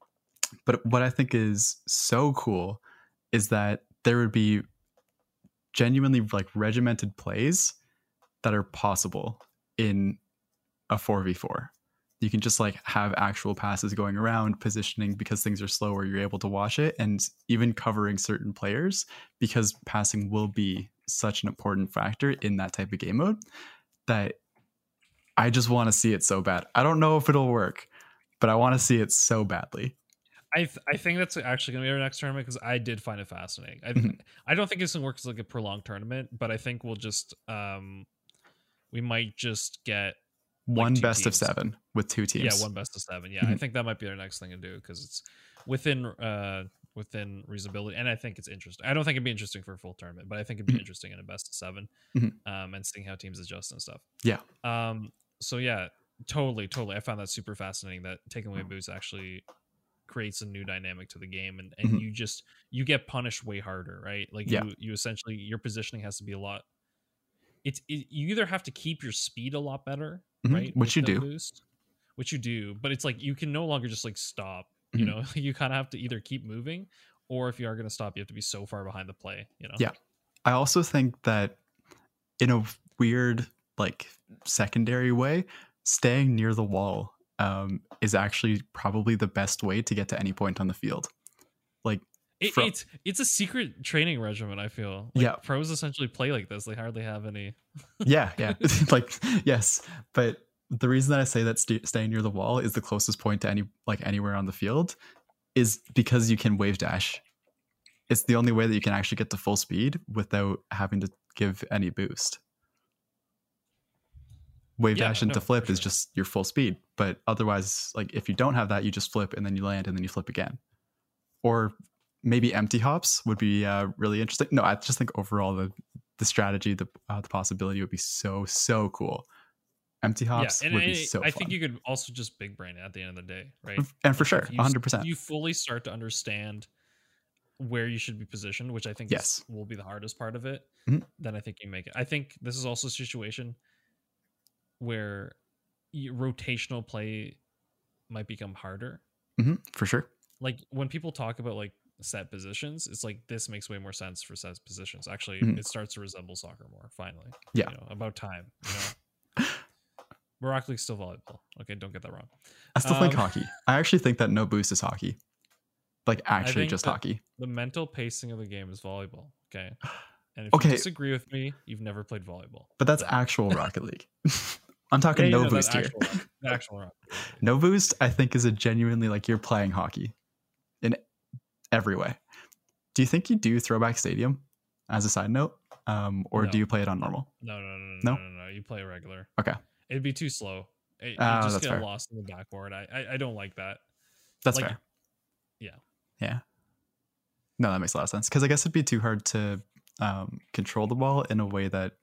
but what I think is so cool is that there would be genuinely like regimented plays that are possible in a 4v4 you can just like have actual passes going around positioning because things are slower you're able to watch it and even covering certain players because passing will be such an important factor in that type of game mode that i just want to see it so bad. I don't know if it'll work but i want to see it so badly I th- I think that's actually going to be our next tournament because I did find it fascinating. I Mhm. I don't think it's going to work as like a prolonged tournament, but I think we'll just um we might just get one two best of seven with two teams yeah one best of seven. Yeah, I Mhm. think that might be our next thing to do because it's within uh within reasonability, and I think it's interesting. I don't think it'd be interesting for a full tournament, but I think it'd be Mhm. interesting in a best of 7 Mhm. um, and seeing how teams adjust and stuff. Yeah. Um. So yeah, totally, totally. I found that super fascinating that taking away boosts actually creates a new dynamic to the game and, and Mhm. you just you get punished way harder right like Yeah. you you essentially your positioning has to be a lot it's it, you either have to keep your speed a lot better Mhm, right which you do. boost, which you do but it's like you can no longer just like stop you Mhm. know you kind of have to either keep moving or if you are going to stop you have to be so far behind the play you know Yeah. I also think that in a weird, like secondary way, staying near the wall um, is actually probably the best way to get to any point on the field. Like, It, from- it's it's a secret training regimen i feel like, Yeah. pros essentially play like this they hardly have any yeah, yeah, like yes. But the reason that I say that st- staying near the wall is the closest point to any like anywhere on the field is because you can wave dash. It's the only way that you can actually get to full speed without having to give any boost. Wave Yeah, dash into no, flip is just your full speed, but otherwise, like if you don't have that, you just flip and then you land and then you flip again. Or maybe empty hops would be uh, really interesting. No, I just think overall the the strategy, the uh, the possibility would be so so cool. Empty hops yeah, and, would and be so I fun. think you could also just big brain it at the end of the day, right? and for Like, sure, 100. if percent You fully start to understand where you should be positioned, which I think Yes. is, will be the hardest part of it. Mhm. Then I think you make it. I think this is also a situation where rotational play might become harder. hmm for sure. Like when people talk about like set positions, it's like this makes way more sense for set positions. Actually, Mhm. it starts to resemble soccer more. Finally, Yeah. you know, about time. You know, Rocket League's still volleyball. Okay, don't get that wrong. I still think Um, hockey. I actually think that no boost is hockey. Like actually just hockey. the mental pacing of the game is volleyball. Okay. And if Okay. you disagree with me, you've never played volleyball. But that's actual Rocket League. I'm talking Yeah, no boost here. actual actual rock. No boost, I think, is a genuinely like you're playing hockey in every way. Do you think you do throwback stadium as a side note? Um, or No. do you play it on normal? No, no, no, no, No? no, no. You play regular. Okay. It'd be too slow. It, you Ah, just get fair. lost in the backboard. I, I, I don't like that. That's Like, fair. yeah. Yeah. No, that makes a lot of sense. Because I guess it'd be too hard to um, control the ball in a way that,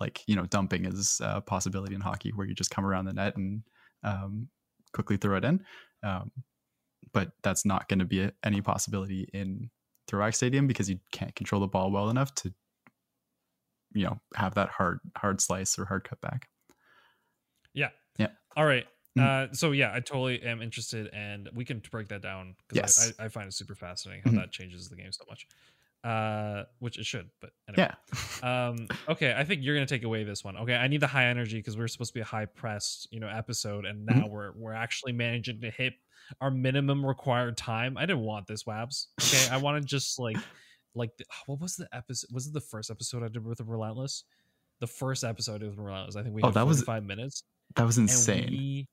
like, you know, dumping is a possibility in hockey where you just come around the net and um, quickly throw it in. Um, but that's not going to be a, any possibility in throwback stadium because you can't control the ball well enough to, you know, have that hard hard slice or hard cutback. Yeah. Yeah. All right. Mhm. Uh, so yeah, I totally am interested, and we can break that down Yes. I, I, find it super fascinating how Mhm. that changes the game so much. Uh, which it should, but anyway. Yeah. um okay i think you're gonna take away this one okay i need the high energy because we're supposed to be a high pressed you know episode and now Mhm. we're we're actually managing to hit our minimum required time i didn't want this wabs okay i want to just like like the, what was the episode was it the first episode i did with the relentless the first episode of relentless i think we Oh, had that was 45 minutes that was insane. we,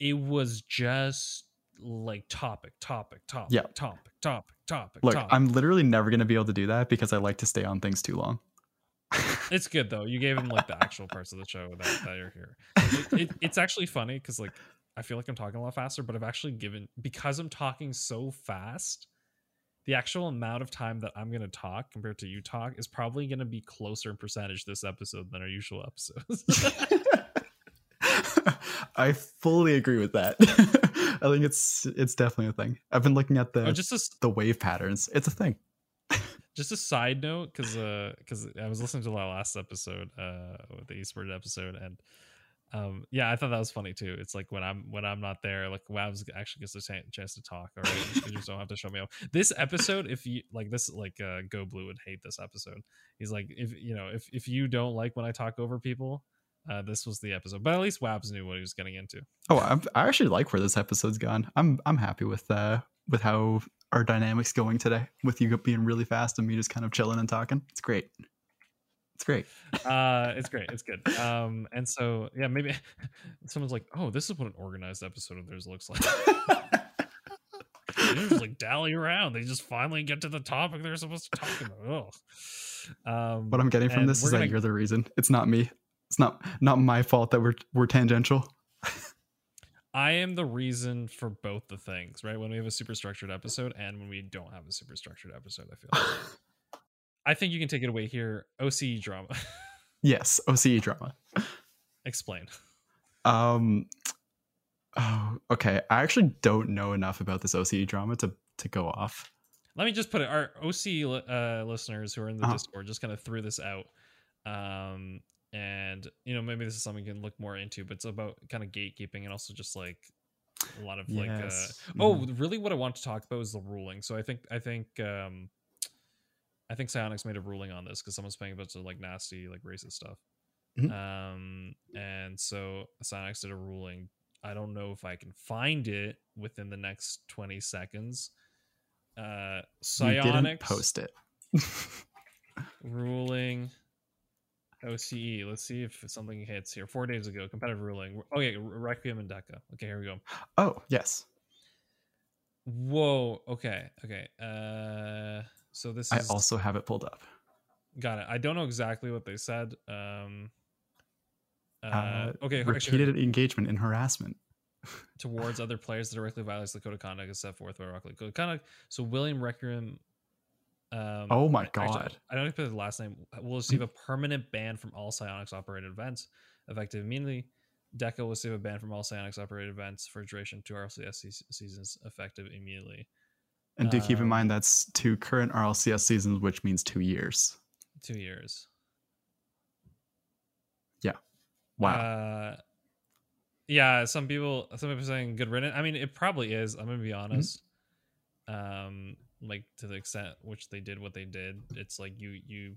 it was just like topic topic topic Yeah. topic topic topic Look, topic. I'm literally never going to be able to do that because I like to stay on things too long. It's good though. You gave him like the actual parts of the show that, that you're here. It, it, it's actually funny because like I feel like I'm talking a lot faster, but I've actually given because I'm talking so fast. the actual amount of time that I'm going to talk compared to you talk is probably going to be closer in percentage this episode than our usual episodes. I fully agree with that. I think it's it's definitely a thing. I've been looking at the oh, just a, the wave patterns. It's a thing. just a side note, because because uh, I was listening to our last episode, uh, the Eastward episode, and um, yeah, I thought that was funny too. It's like when I'm when I'm not there, like Wabs actually gets a chance to talk. All right, you just don't have to show me up. This episode, if you like this, like uh, Go Blue would hate this episode. He's like, if you know, if if you don't like when I talk over people, uh, this was the episode. But at least Wabs knew what he was getting into. Oh, I'm, i actually like where this episode's gone. I'm I'm happy with uh with how our dynamics going today. With you being really fast and me just kind of chilling and talking. It's great. It's great. uh, it's great. It's good. Um, and so yeah, maybe someone's like, "Oh, this is what an organized episode of theirs looks like." they just like dally around. They just finally get to the topic they're supposed to talk about. Um, what I'm getting from this is gonna... that you're the reason. It's not me. It's not not my fault that we're we're tangential. I am the reason for both the things, right? When we have a super structured episode and when we don't have a super structured episode, I feel. Like. I think you can take it away here. OCE drama. yes, OCE drama. Explain. Um. Oh, okay. I actually don't know enough about this OCE drama to to go off. Let me just put it. Our OC uh, listeners who are in the uh-huh. Discord just kind of threw this out. Um, and you know maybe this is something you can look more into, but it's about kind of gatekeeping and also just like a lot of yes. like. Uh, mm-hmm. Oh, really? What I want to talk about is the ruling. So I think I think um I think Psyonix made a ruling on this because someone's paying a bunch of like nasty, like racist stuff. Mm-hmm. Um, and so Psyonix did a ruling. I don't know if I can find it within the next 20 seconds. Uh, Psyonix post it. ruling OCE. Let's see if something hits here. Four days ago, competitive ruling. Okay, Requiem and Deca. Okay, here we go. Oh yes. Whoa. Okay. Okay. Uh so this I also have it pulled up. Got it. I don't know exactly what they said. Um, uh, uh, okay, repeated actually, engagement in harassment towards other players that directly violates the code of conduct as set forth by Rocket League Code of Conduct. So William Requiem. Um, oh my god! Actually, I don't if the last name will receive a permanent ban from all Psyonix operated events effective immediately. Deca will receive a ban from all Psyonix operated events for duration two RLCS seasons effective immediately. And do keep in um, mind that's two current RLCS seasons, which means two years. Two years. Yeah. Wow. Uh, yeah, some people some people saying good riddance. I mean, it probably is. I'm gonna be mm-hmm. honest. Mm-hmm. Um, like to the extent which they did what they did, it's like you you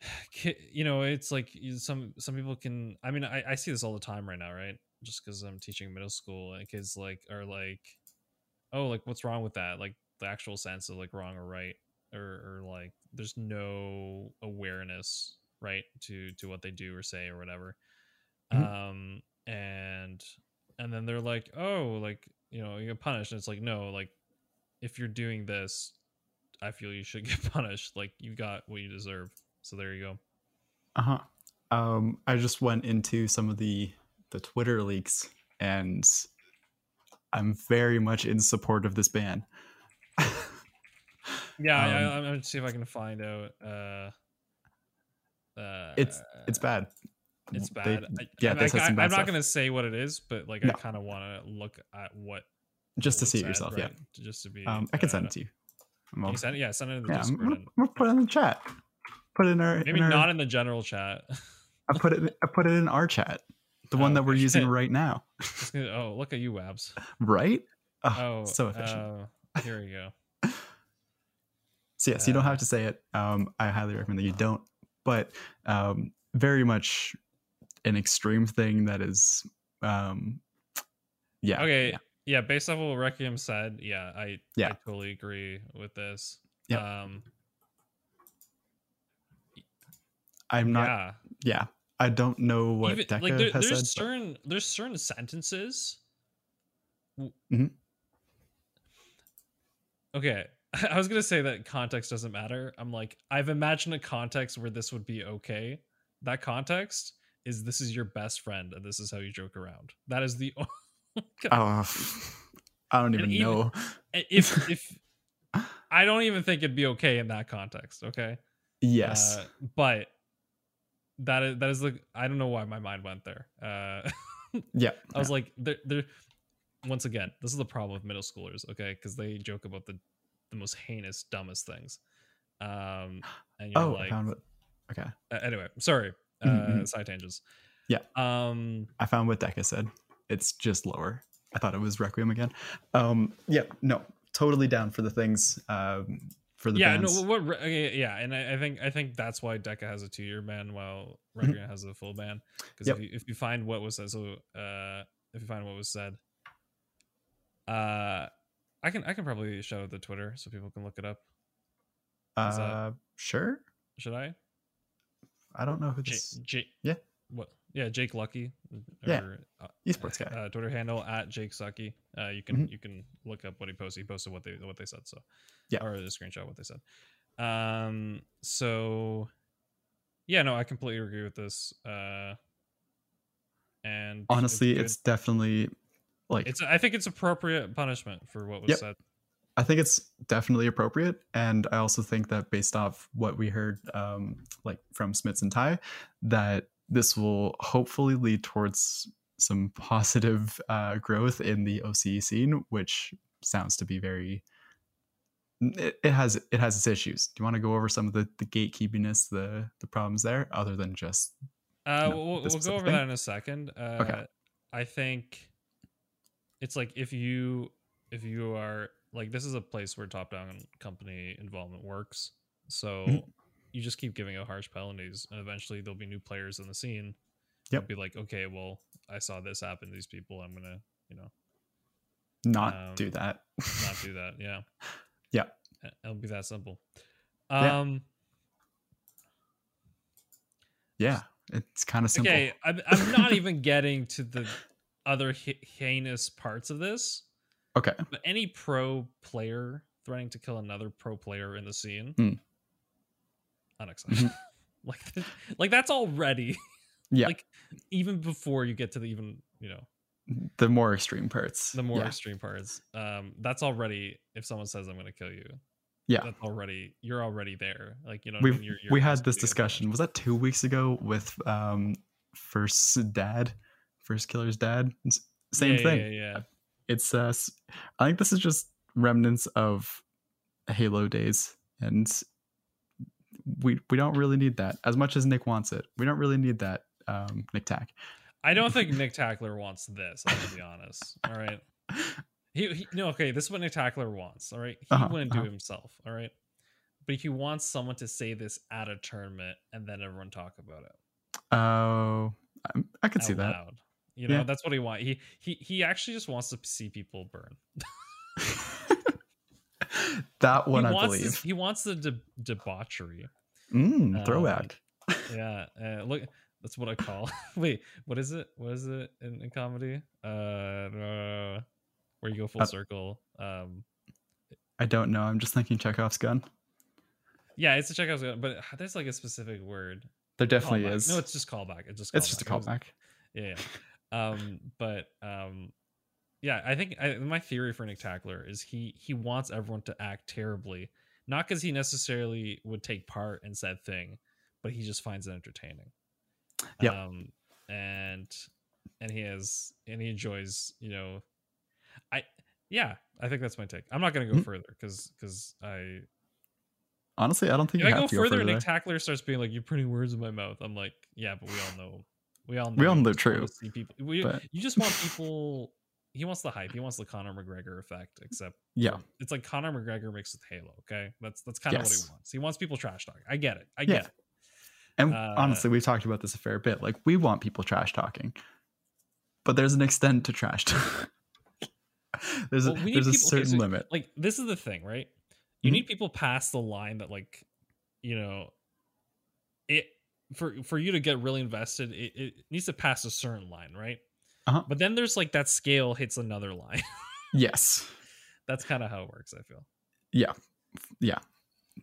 you know it's like some some people can i mean I, I see this all the time right now right? Just because i'm teaching middle school and kids like are like oh like what's wrong with that? Like the actual sense of like wrong or right or, or like there's no awareness right to to what they do or say or whatever. Mm-hmm. um and and then they're like oh like you know you get punished. And it's like no like if you're doing this i feel you should get punished like you got what you deserve so there you go uh-huh um i just went into some of the the twitter leaks and I'm very much in support of this ban. yeah, um, I, am gonna see if I can find out. Uh, uh, it's it's bad. It's bad. They, I, yeah, I, I, am not gonna say what it is, but like no. I kind of want to look at what just to see it yourself. Right? Yeah, just to be. Um, I can send it to you. you can send it, yeah, send it in the yeah, Discord. Gonna, gonna put it in the chat. Put it in our maybe in not in the general chat. I put it. I put it in our chat the one that we're using right now. oh, look at you, Wabs. Right? Oh, oh so efficient. Uh, here we go. so yes, uh, you don't have to say it. Um, I highly recommend that you don't. But um, very much an extreme thing that is, um, yeah. Okay. Yeah. Yeah. Based off what Requiem said, yeah, I yeah. I totally agree with this. Yeah. Um, I'm not. Yeah. yeah. I don't know what Even, Deca like there, has there's said, certain but... there's certain sentences. Mm-hmm. Okay, I was gonna say that context doesn't matter. I'm like, I've imagined a context where this would be okay. That context is this is your best friend and this is how you joke around. That is the. oh, I don't even, even know. if if I don't even think it'd be okay in that context. Okay. Yes. Uh, but that is that is the I don't know why my mind went there. Uh, yeah. I was like, they're, they're once again, this is the problem with middle schoolers, okay? Because they joke about the the most heinous, dumbest things. Um, and you're oh, like, I found what. Okay. uh, anyway, sorry, uh, Mhm, side tangents. Yeah. Um, I found what Deca said. It's just lower. I thought it was Requiem again. Um, yeah, no, totally down for the things. Um, for the yeah, bands. no, what, yeah, and I, I think I think that's why Deca has a two year ban while Requiem has a full ban. Because Yep. if, you, if you find what was said, so uh, if you find what was said, uh, I can I can probably show the Twitter so people can look it up. is that- uh, sure. Should I? I don't know who J- this J- Yeah. What? Yeah, Jake Lucky. Yeah, or, uh, esports guy. uh, Twitter handle at Jake Sucky. Uh, you can you can look up what he posted. He posted what they what they said. So Yeah. or the screenshot what they said. Um. So yeah, no, I completely agree with this. Uh. And Honestly, good. it's definitely like it's I think it's appropriate punishment for what was Yep. said. I think it's definitely appropriate, and I also think that based off what we heard, um, like from Smits and Ty, that this will hopefully lead towards some positive uh, growth in the OCE scene, which sounds to be very. It, it has it has its issues. Do you want to go over some of the the gatekeepiness, the the problems there, other than just Uh, No, we'll, we'll go over thing? that in a second. Uh, Okay. I think it's like if you if you are like this is a place where top down company involvement works. So Mhm. You just keep giving out harsh penalties, and eventually there'll be new players in the scene. Yep. Be like, okay, well, I saw this happen to these people. I'm gonna, you know, not Um, do that? not do that. Yeah. Yeah. It'll be that simple. Yeah. Um. yeah, it's kind of simple. Okay, I'm, I'm not even getting to the other he- heinous parts of this, Okay. but any pro player threatening to kill another pro player in the scene, Mm. Unacceptable. Mhm. like, like that's already Yeah, like even before you get to the even you know the more extreme parts. the more Yeah. extreme parts. Um, that's already if someone says I'm going to kill you, Yeah. that's already you're already there. Like you know, what I we mean? You're- you're we had this discussion. Was that two weeks ago with um first dad, first killer's dad? Same Yeah, thing. Yeah, yeah. It's uh, I think this is just remnants of Halo days, and we we don't really need that as much as Nick wants it. We don't really need that, um, Nick Tack. I don't think Nick Tackler wants this. I'm gonna be honest. All right. He, he no okay. This is what Nick Tackler wants. All right. He Uh-huh, wouldn't do uh-huh. himself. All right. But he wants someone to say this at a tournament and then everyone talk about it. Oh, I, I could see that. loud. You know, Yeah. that's what he wants. He he he actually just wants to see people burn. that one, he I wants believe. This, he wants the de- debauchery. Mm, um, throwback. Yeah. Uh, look, that's what I call. Wait, what is it? What is it in, in comedy? Uh, uh, where you go full Uh, circle. Um, I don't know. I'm just thinking Chekhov's gun. yeah, it's a Chekhov's gun, but there's like a specific word. There definitely Callback. is. No, it's just callback. It's just it's just a It was- callback. Yeah. yeah. um, but um, yeah, I think I, my theory for Nick Tackler is he he wants everyone to act terribly, not because he necessarily would take part in said thing, but he just finds it entertaining. Yep. Um, and and he has and he enjoys, you know, I yeah, I think that's my take. I'm not gonna go Mhm. further because because I Honestly, I don't think if you I have go to go further, further. Nick Tackler starts being like, "You're putting words in my mouth." I'm like, "Yeah, but we all know, we all know, We all know the wanna See people, we, but- you just want people. He wants the hype. He wants the Conor McGregor effect. Except, yeah, it's like Conor McGregor mixed with Halo. Okay, that's that's kind of what he wants. He wants people trash talk. I get it. I Yeah. get it. and uh, honestly, we've talked about this a fair bit. Like, we want people trash talking, but there's an extent to trash talk. there's Well, a, we need there's a people- okay, certain so, limit. Like this is the thing, right? You Mhm. need people past the line that, like, you know, it for for you to get really invested. It, it needs to pass a certain line, right? Uh-huh. But then there's like that scale hits another line. Yes, That's kind of how it works. I feel. yeah, yeah.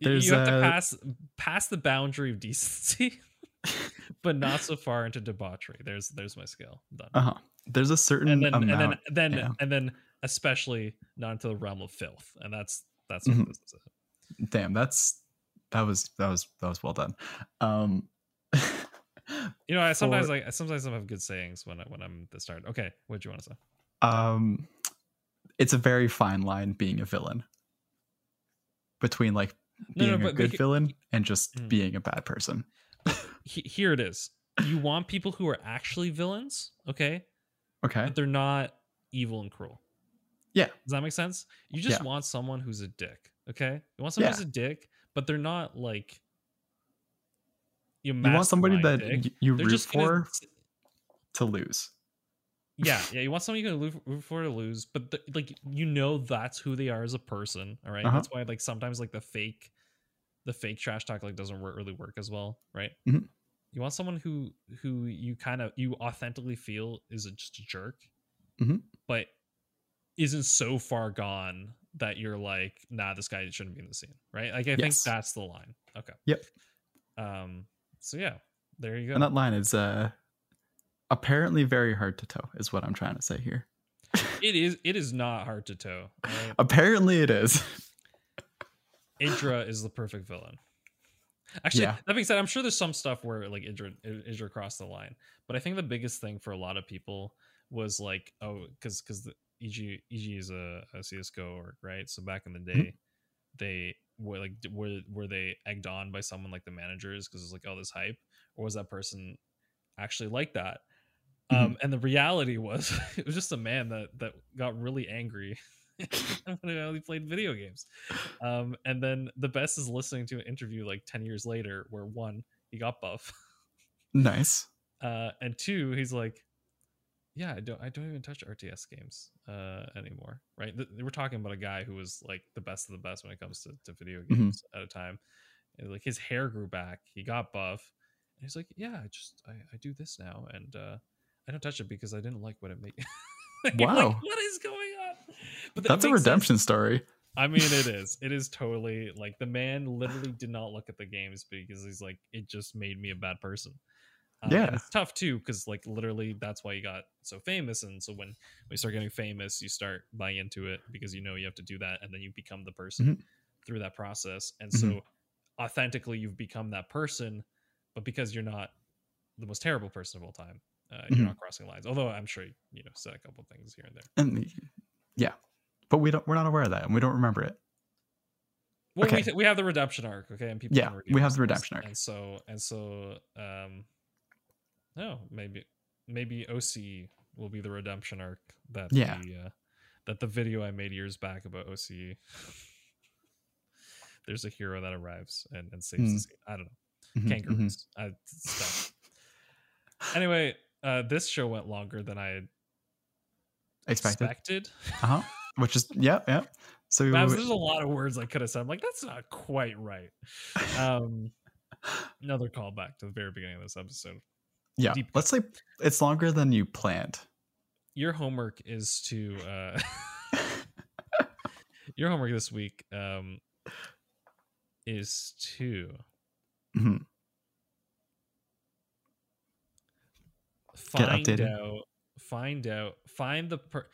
There's, you have to uh, pass pass the boundary of decency, but not so far into debauchery. There's there's my scale. I'm done. Uh huh. There's a certain and then amount. and then then yeah. and then especially not into the realm of filth, and that's that's what Mhm. this is. Damn, that's that was that was that was well done. Um You know, I sometimes For- like I sometimes I have good sayings when I, when I'm the start. Okay, what do you want to say? um it's a very fine line being a villain between like being no, a good villain and just Mm. being a bad person. He, here it is. You want people who are actually villains, okay, Okay. but they're not evil and cruel. Yeah. Does that make sense? You just Yeah. want someone who's a dick. Okay. You want someone Yeah. who's a dick, but they're not like you, You want somebody that you They're root just gonna for to lose. yeah, yeah. You want somebody you can root for to lose, but the, like you know that's who they are as a person. All right? Uh-huh. That's why like sometimes like the fake, the fake trash talk like doesn't work, really work as well, right? Mhm. You want someone who who you kind of you authentically feel is a, just a jerk, Mhm. but isn't so far gone that you're like, nah, this guy shouldn't be in the scene, right? Like I think that's the line. Okay. Yep. Um. So yeah, there you go. And that line is uh apparently very hard to toe, is what I'm trying to say here. it is. It is not hard to toe. right? Apparently it is. Idra is the perfect villain. Actually, Yeah. that being said, I'm sure there's some stuff where like Idra Idra crossed the line, but I think the biggest thing for a lot of people was like, oh, because because the EG EG is a, a CS:GO org, right? So back in the day, Mhm. they were like, were were they egged on by someone like the managers because it's like, oh, this hype, or was that person actually like that? Um, and the reality was, it was just a man that that got really angry when he only played video games. Um, and then the best is listening to an interview like 10 years later where one, he got buff. nice. Uh, and two, he's like, yeah, I don't, I don't even touch RTS games uh, anymore. Right. Th- we're talking about a guy who was like the best of the best when it comes to, to video Mhm. games at a time. And, like his hair grew back. He got buff. And he's like, yeah, I just, I, I do this now. And uh, I don't touch it because I didn't like what it made. You're like, Wow. what is going on? But that That's a makes sense. redemption story. I mean, it is. It is totally like the man literally did not look at the games because he's like, it just made me a bad person. Um, Yeah. it's tough too because like literally that's why you got so famous. And so when you start getting famous, you start buying into it because you know you have to do that, and then you become the person Mm-hmm. through that process. And so authentically, you've become that person, but because you're not the most terrible person of all time, uh, you're not crossing lines. Although I'm sure you know said a couple things here and there. And yeah. But we don't we're not aware of that and we don't remember it. Well, we, Okay. th- we have the redemption arc, okay, and people. Yeah, we have the redemption arc. and so and so, um, no, maybe maybe OC will be the redemption arc that Yeah. the uh, that the video I made years back about OC. There's a hero that arrives and, and saves the Hmm. scene. I don't know Mhm, mhm. kangaroos. I, stuff. Anyway, uh, this show went longer than I Expected. expected. Uh-huh. Which is yeah, yeah. So Babs, there's a lot of words I could have said. I'm like, that's not quite right. Um, another callback to the very beginning of this episode. Yeah. deep Let's say it's longer than you planned. Your homework is to uh, your homework this week um, is to Mhm. Get find updated. out, find out, find the per,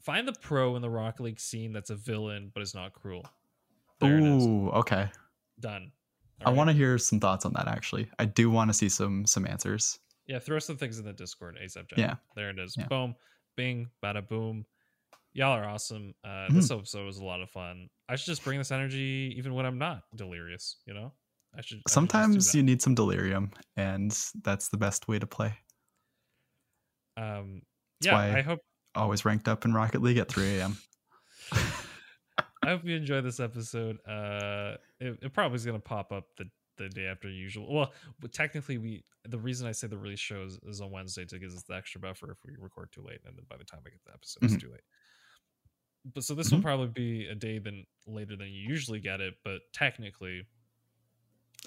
find the pro in the Rock League scene that's a villain but is not cruel. There. Ooh, okay. Done. I want to hear some thoughts on that actually. I do want to see some some answers. Yeah, throw some things in the Discord ASAP. Jack. Yeah. There it is. Yeah. Boom, bing, bada boom. Y'all are awesome. Uh, Mm-hmm. This episode was a lot of fun. I should just bring this energy even when I'm not delirious. You know, I should. I Sometimes that. you need some delirium and that's the best way to play. Um, That's yeah, I hope Always ranked up in Rocket League at 3 a.m. I hope you enjoy this episode. Uh, it, it probably is gonna pop up the the day after usual. Well, technically, we the reason I say the release show is, is on Wednesday to give us the extra buffer if we record too late, and then by the time I get the episode, it's Mhm. too late. But so this Mhm. will probably be a day than later than you usually get it, but technically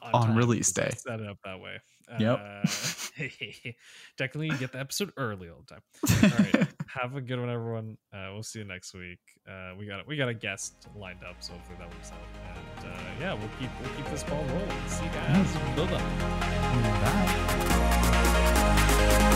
On time, release day. Set it up that way. Yep. Uh, technically, you get the episode early all the time. All right. Have a good one, everyone. Uh, we'll see you next week. Uh, we got we got a guest lined up, so hopefully that works out. Yeah, we'll keep we'll keep this ball rolling. See you guys. Mm. Mm, bye bye. Bye.